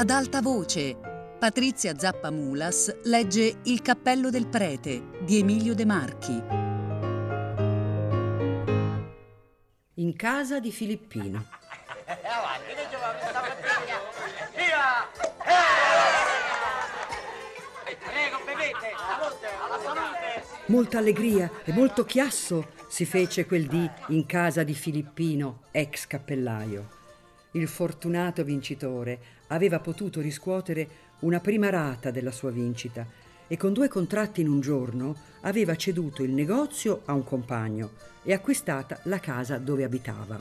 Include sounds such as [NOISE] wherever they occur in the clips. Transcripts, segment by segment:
Ad alta voce, Patrizia Zappamulas legge Il cappello del prete di Emilio De Marchi. In casa di Filippino. Molta allegria e molto chiasso si fece quel dì in casa di Filippino, ex cappellaio. Il fortunato vincitore aveva potuto riscuotere una prima rata della sua vincita e con due contratti in un giorno aveva ceduto il negozio a un compagno e acquistata la casa dove abitava.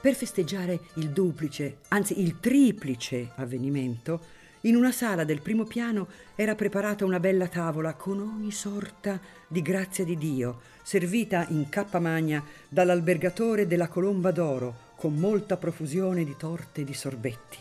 Per festeggiare il duplice, anzi il triplice avvenimento, in una sala del primo piano era preparata una bella tavola con ogni sorta di grazia di Dio, servita in cappa magna dall'albergatore della Colomba d'Oro, con molta profusione di torte e di sorbetti.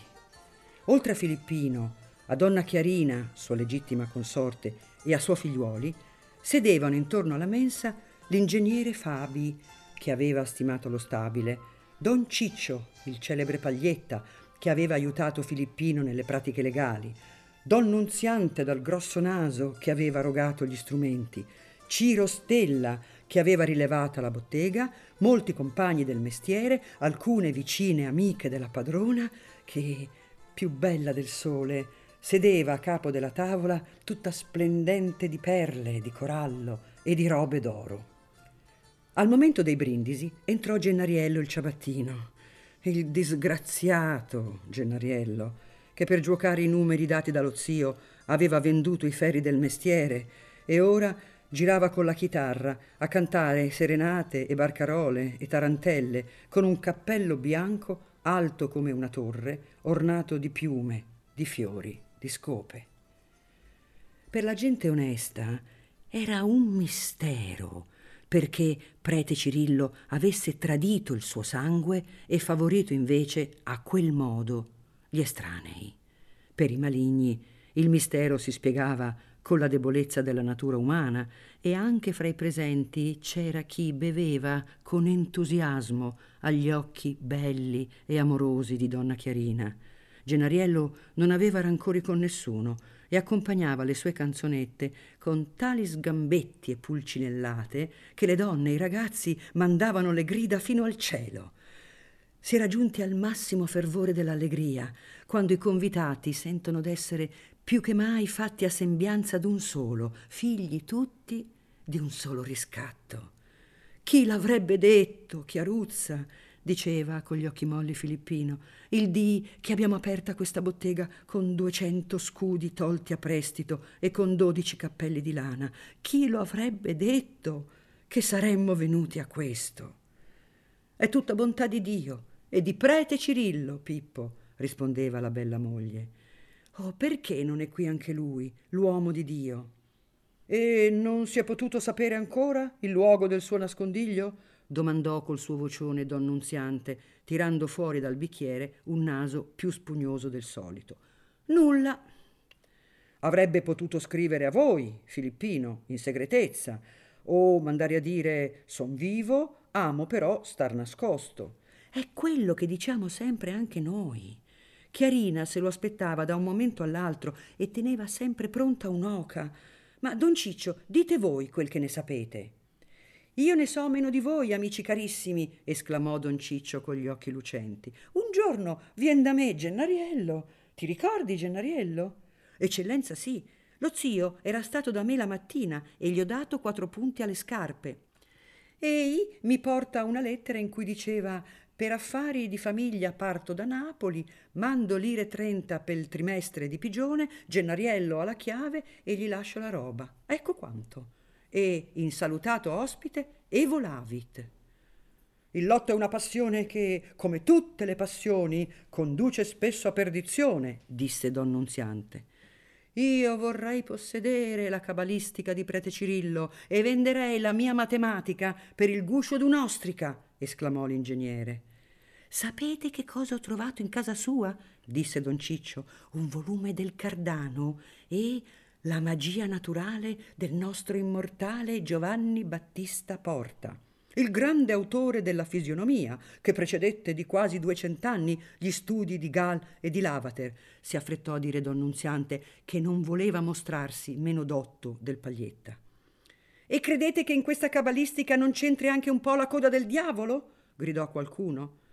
Oltre a Filippino, a donna Chiarina, sua legittima consorte, e a suoi figliuoli, sedevano intorno alla mensa l'ingegnere Fabi, che aveva stimato lo stabile, don Ciccio, il celebre Paglietta, che aveva aiutato Filippino nelle pratiche legali, Don Nunziante dal grosso naso che aveva rogato gli strumenti, Ciro Stella che aveva rilevata la bottega, molti compagni del mestiere, alcune vicine amiche della padrona che, più bella del sole, sedeva a capo della tavola tutta splendente di perle, di corallo e di robe d'oro. Al momento dei brindisi entrò Gennariello il ciabattino il disgraziato Gennariello, che per giocare i numeri dati dallo zio aveva venduto i ferri del mestiere e ora girava con la chitarra a cantare serenate e barcarole e tarantelle con un cappello bianco alto come una torre, ornato di piume, di fiori, di scope. Per la gente onesta era un mistero perché prete Cirillo avesse tradito il suo sangue e favorito invece a quel modo gli estranei. Per i maligni il mistero si spiegava con la debolezza della natura umana e anche fra i presenti c'era chi beveva con entusiasmo agli occhi belli e amorosi di donna Chiarina. Gennariello non aveva rancori con nessuno e accompagnava le sue canzonette con tali sgambetti e pulcinellate che le donne e i ragazzi mandavano le grida fino al cielo. Si era giunti al massimo fervore dell'allegria, quando i convitati sentono d'essere più che mai fatti a sembianza d'un solo, figli tutti di un solo riscatto. Chi l'avrebbe detto, Chiaruzza? diceva con gli occhi molli Filippino, il dì che abbiamo aperta questa bottega con duecento scudi tolti a prestito e con dodici cappelli di lana. Chi lo avrebbe detto che saremmo venuti a questo? È tutta bontà di Dio e di prete Cirillo, Pippo, rispondeva la bella moglie. Oh, perché non è qui anche lui, l'uomo di Dio? E non si è potuto sapere ancora il luogo del suo nascondiglio? domandò col suo vocione don Nunziante, tirando fuori dal bicchiere un naso più spugnoso del solito. Nulla. Avrebbe potuto scrivere a voi, Filippino, in segretezza, o mandare a dire son vivo, amo però star nascosto. È quello che diciamo sempre anche noi. Chiarina se lo aspettava da un momento all'altro e teneva sempre pronta un'oca. Ma don Ciccio, dite voi quel che ne sapete. Io ne so meno di voi, amici carissimi, esclamò don Ciccio con gli occhi lucenti. Un giorno vien da me Gennariello. Ti ricordi, Gennariello? Eccellenza, sì. Lo zio era stato da me la mattina e gli ho dato quattro punti alle scarpe. Ei mi porta una lettera in cui diceva per affari di famiglia parto da Napoli, mando lire trenta per il trimestre di pigione, Gennariello ha la chiave e gli lascio la roba. Ecco quanto e, insalutato ospite, evolavit. Il lotto è una passione che, come tutte le passioni, conduce spesso a perdizione, disse don Nunziante. Io vorrei possedere la cabalistica di prete Cirillo e venderei la mia matematica per il guscio d'un'ostrica, esclamò l'ingegnere. Sapete che cosa ho trovato in casa sua? disse don Ciccio. Un volume del Cardano e la magia naturale del nostro immortale Giovanni Battista Porta. il grande autore della fisionomia, che precedette di quasi duecent'anni gli studi di Gall e di Lavater, si affrettò a dire don Nunziante, che non voleva mostrarsi meno dotto del Paglietta. E credete che in questa cabalistica non c'entri anche un po' la coda del diavolo? gridò qualcuno.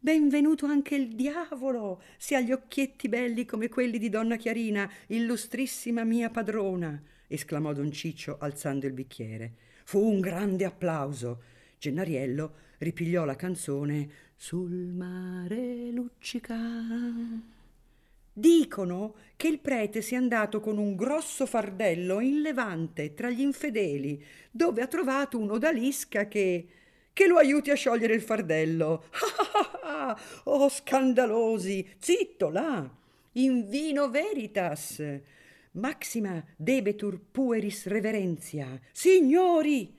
Benvenuto anche il diavolo, se ha gli occhietti belli come quelli di donna Chiarina, illustrissima mia padrona, esclamò don Ciccio alzando il bicchiere. Fu un grande applauso. Gennariello ripigliò la canzone Sul mare luccica. Dicono che il prete sia andato con un grosso fardello in Levante tra gli infedeli, dove ha trovato un'odalisca che che lo aiuti a sciogliere il fardello. [LAUGHS] oh, scandalosi! Zitto là! In vino veritas! Maxima debetur pueris reverentia. Signori!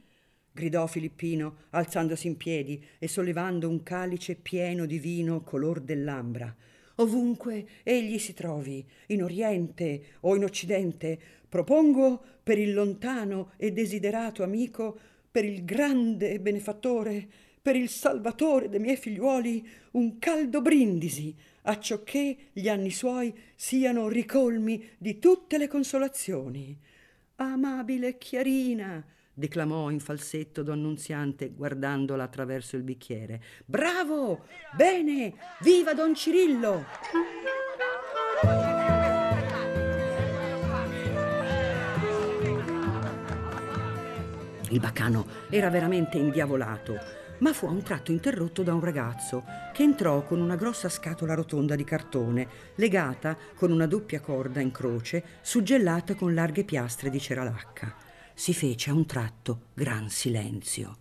gridò Filippino, alzandosi in piedi e sollevando un calice pieno di vino color dell'ambra. Ovunque egli si trovi, in Oriente o in Occidente, propongo per il lontano e desiderato amico per il grande benefattore, per il salvatore dei miei figliuoli, un caldo brindisi, acciocché gli anni suoi siano ricolmi di tutte le consolazioni. Amabile Chiarina, declamò in falsetto don Nunziante guardandola attraverso il bicchiere. Bravo! Bene! Viva don Cirillo! Il baccano era veramente indiavolato, ma fu a un tratto interrotto da un ragazzo che entrò con una grossa scatola rotonda di cartone, legata con una doppia corda in croce, suggellata con larghe piastre di ceralacca. Si fece a un tratto gran silenzio.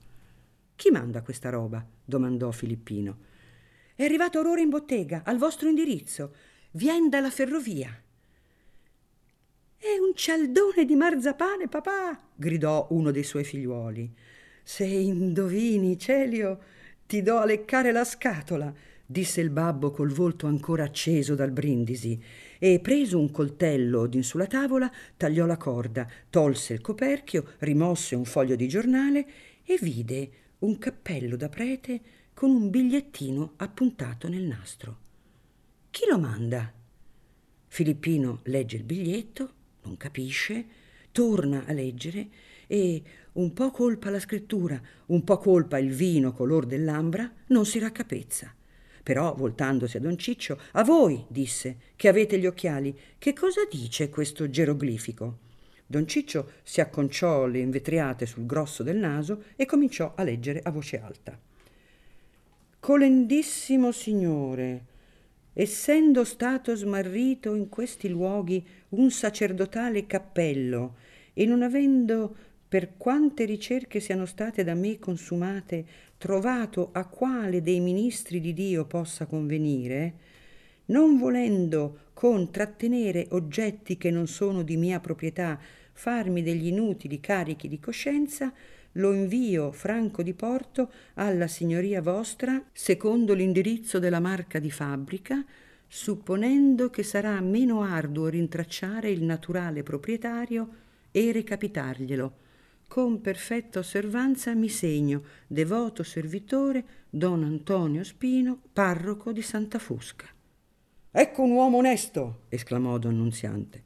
Chi manda questa roba? domandò Filippino. È arrivato ora in bottega, al vostro indirizzo. Vien dalla ferrovia. È un cialdone di marzapane, papà! gridò uno dei suoi figliuoli. Se indovini, Celio, ti do a leccare la scatola, disse il babbo col volto ancora acceso dal brindisi, e preso un coltello d'in sulla tavola, tagliò la corda, tolse il coperchio, rimosse un foglio di giornale e vide un cappello da prete con un bigliettino appuntato nel nastro. Chi lo manda? Filippino legge il biglietto, non capisce, torna a leggere e un po' colpa la scrittura, un po' colpa il vino color dell'ambra, non si raccapezza. Però, voltandosi a don Ciccio, a voi, disse, che avete gli occhiali, che cosa dice questo geroglifico? Don Ciccio si acconciò le invetriate sul grosso del naso e cominciò a leggere a voce alta. Colendissimo signore, essendo stato smarrito in questi luoghi un sacerdotale cappello e non avendo per quante ricerche siano state da me consumate trovato a quale dei ministri di Dio possa convenire, non volendo con trattenere oggetti che non sono di mia proprietà farmi degli inutili carichi di coscienza, lo invio franco di porto alla signoria vostra secondo l'indirizzo della marca di fabbrica, supponendo che sarà meno arduo rintracciare il naturale proprietario e recapitarglielo. Con perfetta osservanza mi segno devoto servitore Don Antonio Spino, parroco di Santa Fusca. Ecco un uomo onesto, esclamò Don Nunziante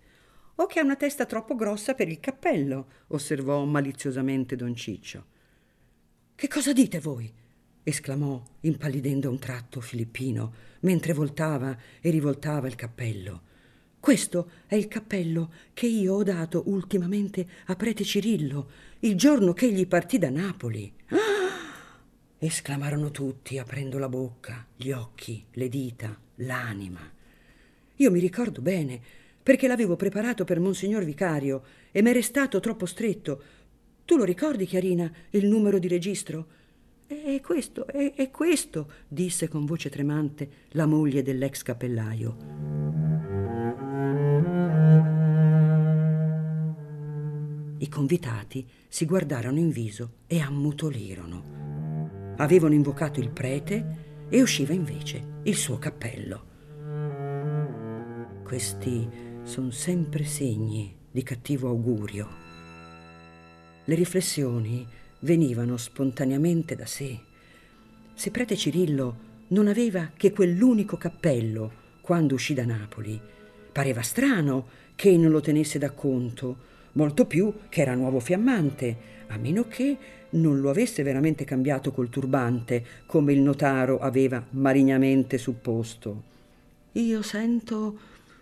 o che ha una testa troppo grossa per il cappello, osservò maliziosamente don Ciccio. Che cosa dite voi? esclamò, impallidendo a un tratto Filippino, mentre voltava e rivoltava il cappello. Questo è il cappello che io ho dato ultimamente a prete Cirillo, il giorno che egli partì da Napoli. [GASPS] Esclamarono tutti, aprendo la bocca, gli occhi, le dita, l'anima. Io mi ricordo bene perché l'avevo preparato per Monsignor Vicario e m'è restato troppo stretto. Tu lo ricordi, Chiarina, il numero di registro? È questo, è, è questo, disse con voce tremante la moglie dell'ex cappellaio. I convitati si guardarono in viso e ammutolirono. Avevano invocato il prete e usciva invece il suo cappello. Questi sono sempre segni di cattivo augurio. Le riflessioni venivano spontaneamente da sé. Se prete Cirillo non aveva che quell'unico cappello quando uscì da Napoli, pareva strano che non lo tenesse da conto, molto più che era nuovo fiammante, a meno che non lo avesse veramente cambiato col turbante, come il notaro aveva marignamente supposto. Io sento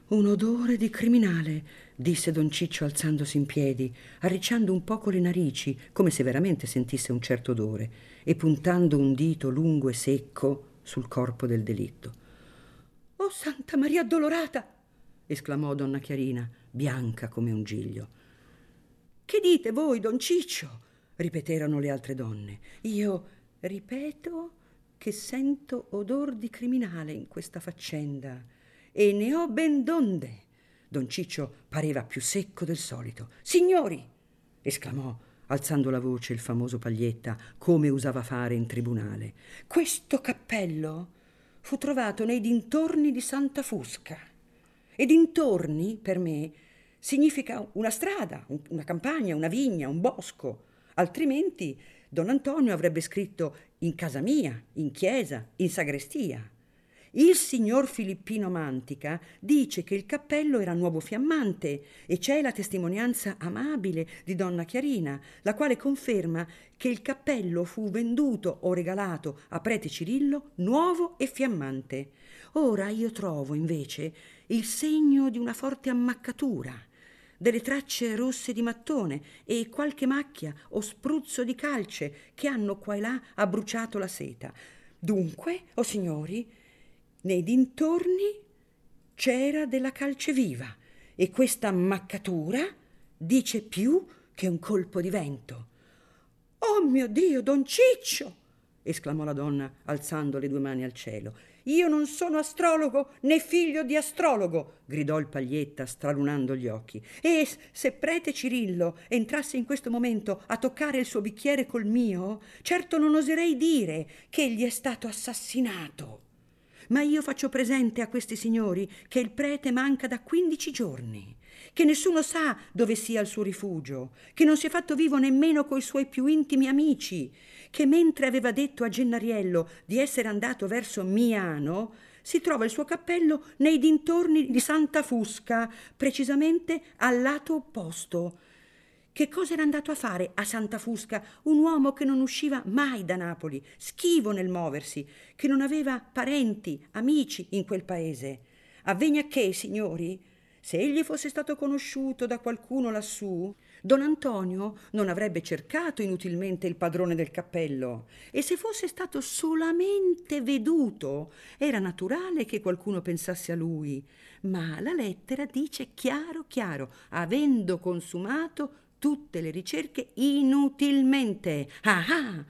un odore di criminale, disse don Ciccio alzandosi in piedi, arricciando un poco le narici, come se veramente sentisse un certo odore, e puntando un dito lungo e secco sul corpo del delitto. Oh Santa Maria Addolorata! esclamò donna Chiarina, bianca come un giglio. Che dite voi, don Ciccio? ripeterono le altre donne. Io ripeto che sento odor di criminale in questa faccenda e ne ho ben donde. Don Ciccio pareva più secco del solito. Signori! esclamò, alzando la voce il famoso Paglietta, come usava fare in tribunale. Questo cappello fu trovato nei dintorni di Santa Fusca. E dintorni, per me, significa una strada, una campagna, una vigna, un bosco. Altrimenti Don Antonio avrebbe scritto in casa mia, in chiesa, in sagrestia. Il signor Filippino Mantica dice che il cappello era nuovo fiammante e c'è la testimonianza amabile di donna Chiarina, la quale conferma che il cappello fu venduto o regalato a prete Cirillo nuovo e fiammante. Ora io trovo invece il segno di una forte ammaccatura delle tracce rosse di mattone e qualche macchia o spruzzo di calce che hanno qua e là abbruciato la seta. Dunque, o oh signori, nei dintorni c'era della calce viva e questa ammaccatura dice più che un colpo di vento. Oh mio Dio, don Ciccio! esclamò la donna alzando le due mani al cielo. Io non sono astrologo né figlio di astrologo, gridò il paglietta stralunando gli occhi. E se prete Cirillo entrasse in questo momento a toccare il suo bicchiere col mio, certo non oserei dire che egli è stato assassinato. Ma io faccio presente a questi signori che il prete manca da quindici giorni che nessuno sa dove sia il suo rifugio, che non si è fatto vivo nemmeno coi suoi più intimi amici, che mentre aveva detto a Gennariello di essere andato verso Miano, si trova il suo cappello nei dintorni di Santa Fusca, precisamente al lato opposto. Che cosa era andato a fare a Santa Fusca un uomo che non usciva mai da Napoli, schivo nel muoversi, che non aveva parenti, amici in quel paese? Avvegna che, signori, se egli fosse stato conosciuto da qualcuno lassù, Don Antonio non avrebbe cercato inutilmente il padrone del cappello e se fosse stato solamente veduto era naturale che qualcuno pensasse a lui. Ma la lettera dice chiaro chiaro, avendo consumato tutte le ricerche inutilmente. Ah ah!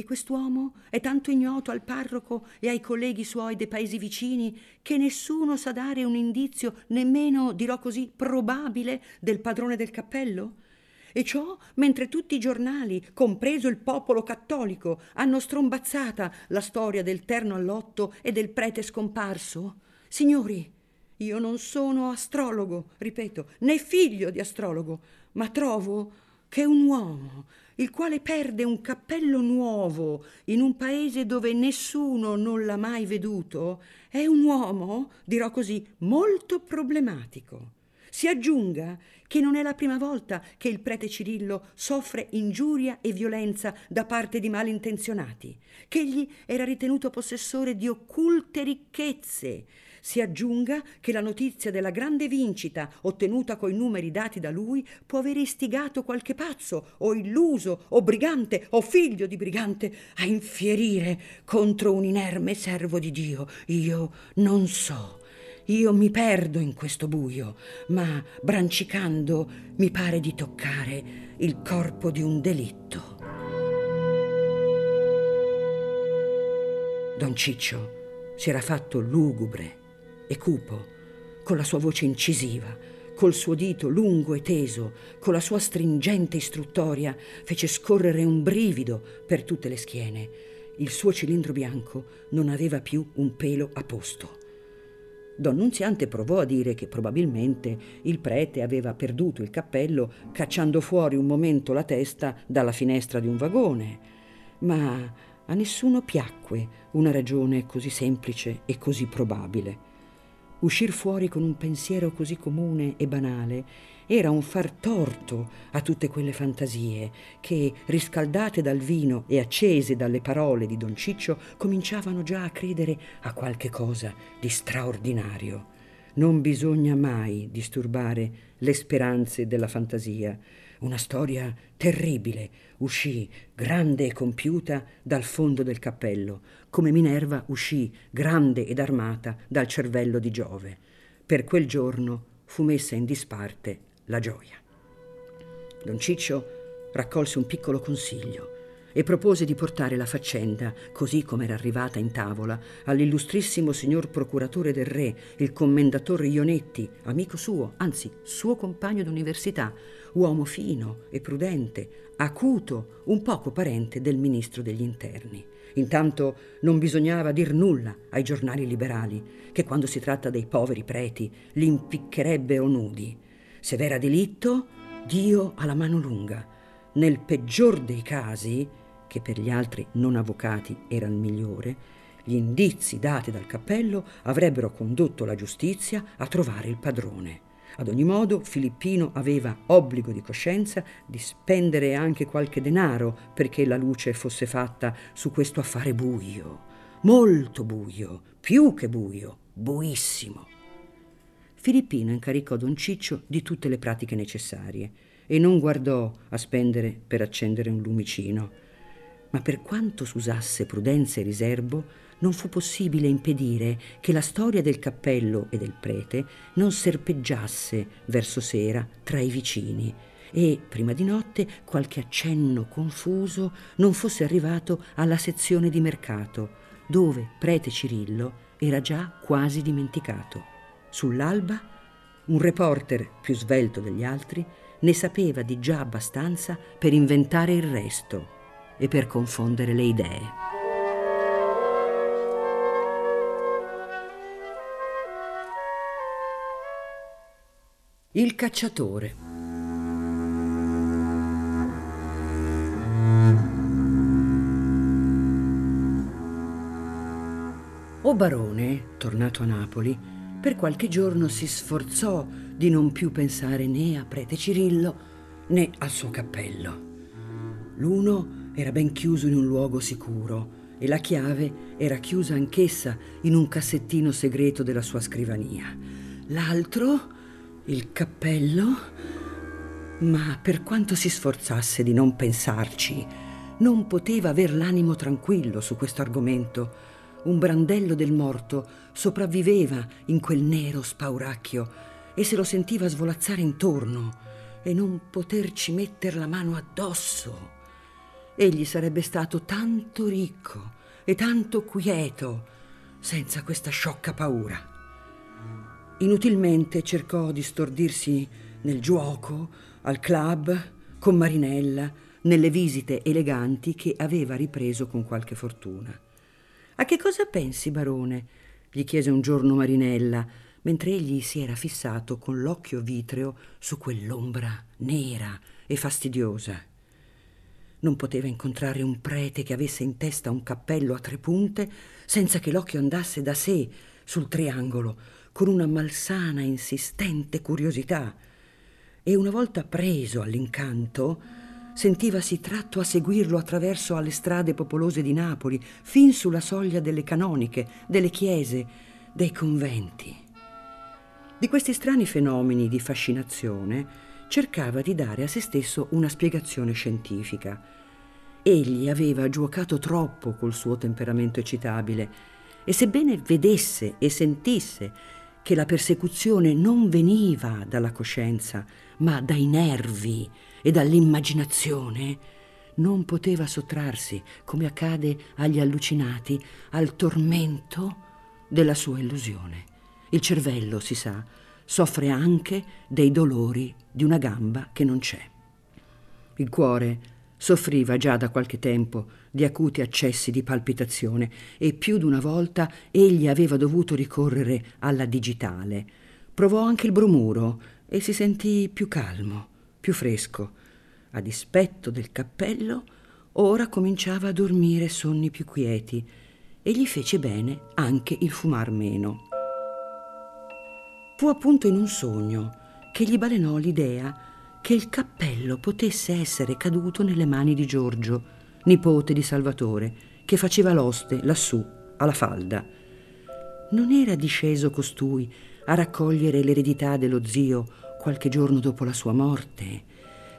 E quest'uomo è tanto ignoto al parroco e ai colleghi suoi dei paesi vicini che nessuno sa dare un indizio, nemmeno, dirò così, probabile del padrone del cappello? E ciò mentre tutti i giornali, compreso il popolo cattolico, hanno strombazzata la storia del terno all'otto e del prete scomparso? Signori, io non sono astrologo, ripeto, né figlio di astrologo, ma trovo che un uomo il quale perde un cappello nuovo in un paese dove nessuno non l'ha mai veduto, è un uomo, dirò così, molto problematico. Si aggiunga che non è la prima volta che il prete Cirillo soffre ingiuria e violenza da parte di malintenzionati, che egli era ritenuto possessore di occulte ricchezze, si aggiunga che la notizia della grande vincita ottenuta coi numeri dati da lui può aver istigato qualche pazzo o illuso o brigante o figlio di brigante a infierire contro un inerme servo di Dio. Io non so. Io mi perdo in questo buio, ma brancicando mi pare di toccare il corpo di un delitto. Don Ciccio si era fatto lugubre e cupo, con la sua voce incisiva, col suo dito lungo e teso, con la sua stringente istruttoria, fece scorrere un brivido per tutte le schiene. Il suo cilindro bianco non aveva più un pelo a posto. Don Nunziante provò a dire che probabilmente il prete aveva perduto il cappello cacciando fuori un momento la testa dalla finestra di un vagone, ma a nessuno piacque una ragione così semplice e così probabile. Uscir fuori con un pensiero così comune e banale era un far torto a tutte quelle fantasie che, riscaldate dal vino e accese dalle parole di don Ciccio, cominciavano già a credere a qualche cosa di straordinario. Non bisogna mai disturbare le speranze della fantasia. Una storia terribile uscì, grande e compiuta, dal fondo del cappello, come Minerva uscì, grande ed armata, dal cervello di Giove. Per quel giorno fu messa in disparte la gioia. Don Ciccio raccolse un piccolo consiglio e propose di portare la faccenda, così come era arrivata in tavola, all'illustrissimo signor procuratore del re, il commendatore Ionetti, amico suo, anzi suo compagno d'università, uomo fino e prudente, acuto, un poco parente del ministro degli interni. Intanto non bisognava dir nulla ai giornali liberali, che quando si tratta dei poveri preti li impiccherebbero nudi. Severa delitto, Dio ha la mano lunga. Nel peggior dei casi, che per gli altri non avvocati era il migliore, gli indizi dati dal cappello avrebbero condotto la giustizia a trovare il padrone. Ad ogni modo, Filippino aveva obbligo di coscienza di spendere anche qualche denaro perché la luce fosse fatta su questo affare buio, molto buio, più che buio, buissimo. Filippino incaricò Don Ciccio di tutte le pratiche necessarie e non guardò a spendere per accendere un lumicino. Ma per quanto s'usasse prudenza e riservo, non fu possibile impedire che la storia del cappello e del prete non serpeggiasse verso sera tra i vicini e, prima di notte, qualche accenno confuso non fosse arrivato alla sezione di mercato, dove prete Cirillo era già quasi dimenticato. Sull'alba, un reporter più svelto degli altri ne sapeva di già abbastanza per inventare il resto e per confondere le idee. Il cacciatore. O barone, tornato a Napoli, per qualche giorno si sforzò di non più pensare né a prete Cirillo né al suo cappello. L'uno era ben chiuso in un luogo sicuro e la chiave era chiusa anch'essa in un cassettino segreto della sua scrivania. L'altro il cappello, ma per quanto si sforzasse di non pensarci, non poteva aver l'animo tranquillo su questo argomento. Un brandello del morto sopravviveva in quel nero spauracchio e se lo sentiva svolazzare intorno e non poterci metter la mano addosso. Egli sarebbe stato tanto ricco e tanto quieto senza questa sciocca paura. Inutilmente cercò di stordirsi nel gioco, al club, con Marinella, nelle visite eleganti che aveva ripreso con qualche fortuna. A che cosa pensi, barone? gli chiese un giorno Marinella, mentre egli si era fissato con l'occhio vitreo su quell'ombra nera e fastidiosa. Non poteva incontrare un prete che avesse in testa un cappello a tre punte senza che l'occhio andasse da sé sul triangolo, con una malsana, insistente curiosità e una volta preso all'incanto sentivasi tratto a seguirlo attraverso alle strade popolose di Napoli, fin sulla soglia delle canoniche, delle chiese, dei conventi. Di questi strani fenomeni di fascinazione cercava di dare a se stesso una spiegazione scientifica. Egli aveva giuocato troppo col suo temperamento eccitabile e sebbene vedesse e sentisse che la persecuzione non veniva dalla coscienza, ma dai nervi e dall'immaginazione, non poteva sottrarsi, come accade agli allucinati, al tormento della sua illusione. Il cervello, si sa, soffre anche dei dolori di una gamba che non c'è. Il cuore Soffriva già da qualche tempo di acuti accessi di palpitazione e più d'una volta egli aveva dovuto ricorrere alla digitale. Provò anche il bromuro e si sentì più calmo, più fresco. A dispetto del cappello, ora cominciava a dormire sonni più quieti e gli fece bene anche il fumar meno. Fu appunto in un sogno che gli balenò l'idea che il cappello potesse essere caduto nelle mani di Giorgio, nipote di Salvatore, che faceva l'oste lassù, alla falda. Non era disceso costui a raccogliere l'eredità dello zio qualche giorno dopo la sua morte?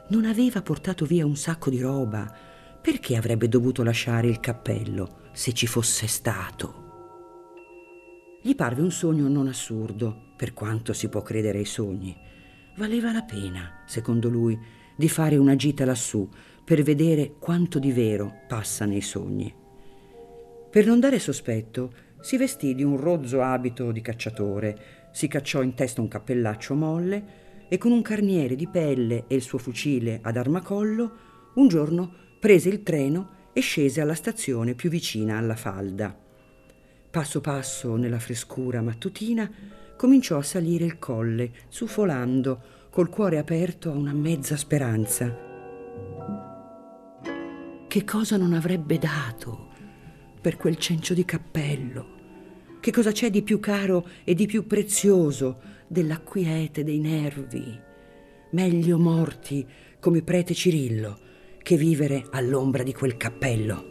Non aveva portato via un sacco di roba. Perché avrebbe dovuto lasciare il cappello se ci fosse stato? Gli parve un sogno non assurdo, per quanto si può credere ai sogni Valeva la pena, secondo lui, di fare una gita lassù per vedere quanto di vero passa nei sogni. Per non dare sospetto, si vestì di un rozzo abito di cacciatore, si cacciò in testa un cappellaccio molle e con un carniere di pelle e il suo fucile ad armacollo, un giorno prese il treno e scese alla stazione più vicina alla falda. Passo passo nella frescura mattutina, cominciò a salire il colle, sufolando, col cuore aperto a una mezza speranza. Che cosa non avrebbe dato per quel cencio di cappello? Che cosa c'è di più caro e di più prezioso della quiete dei nervi? Meglio morti come prete Cirillo che vivere all'ombra di quel cappello.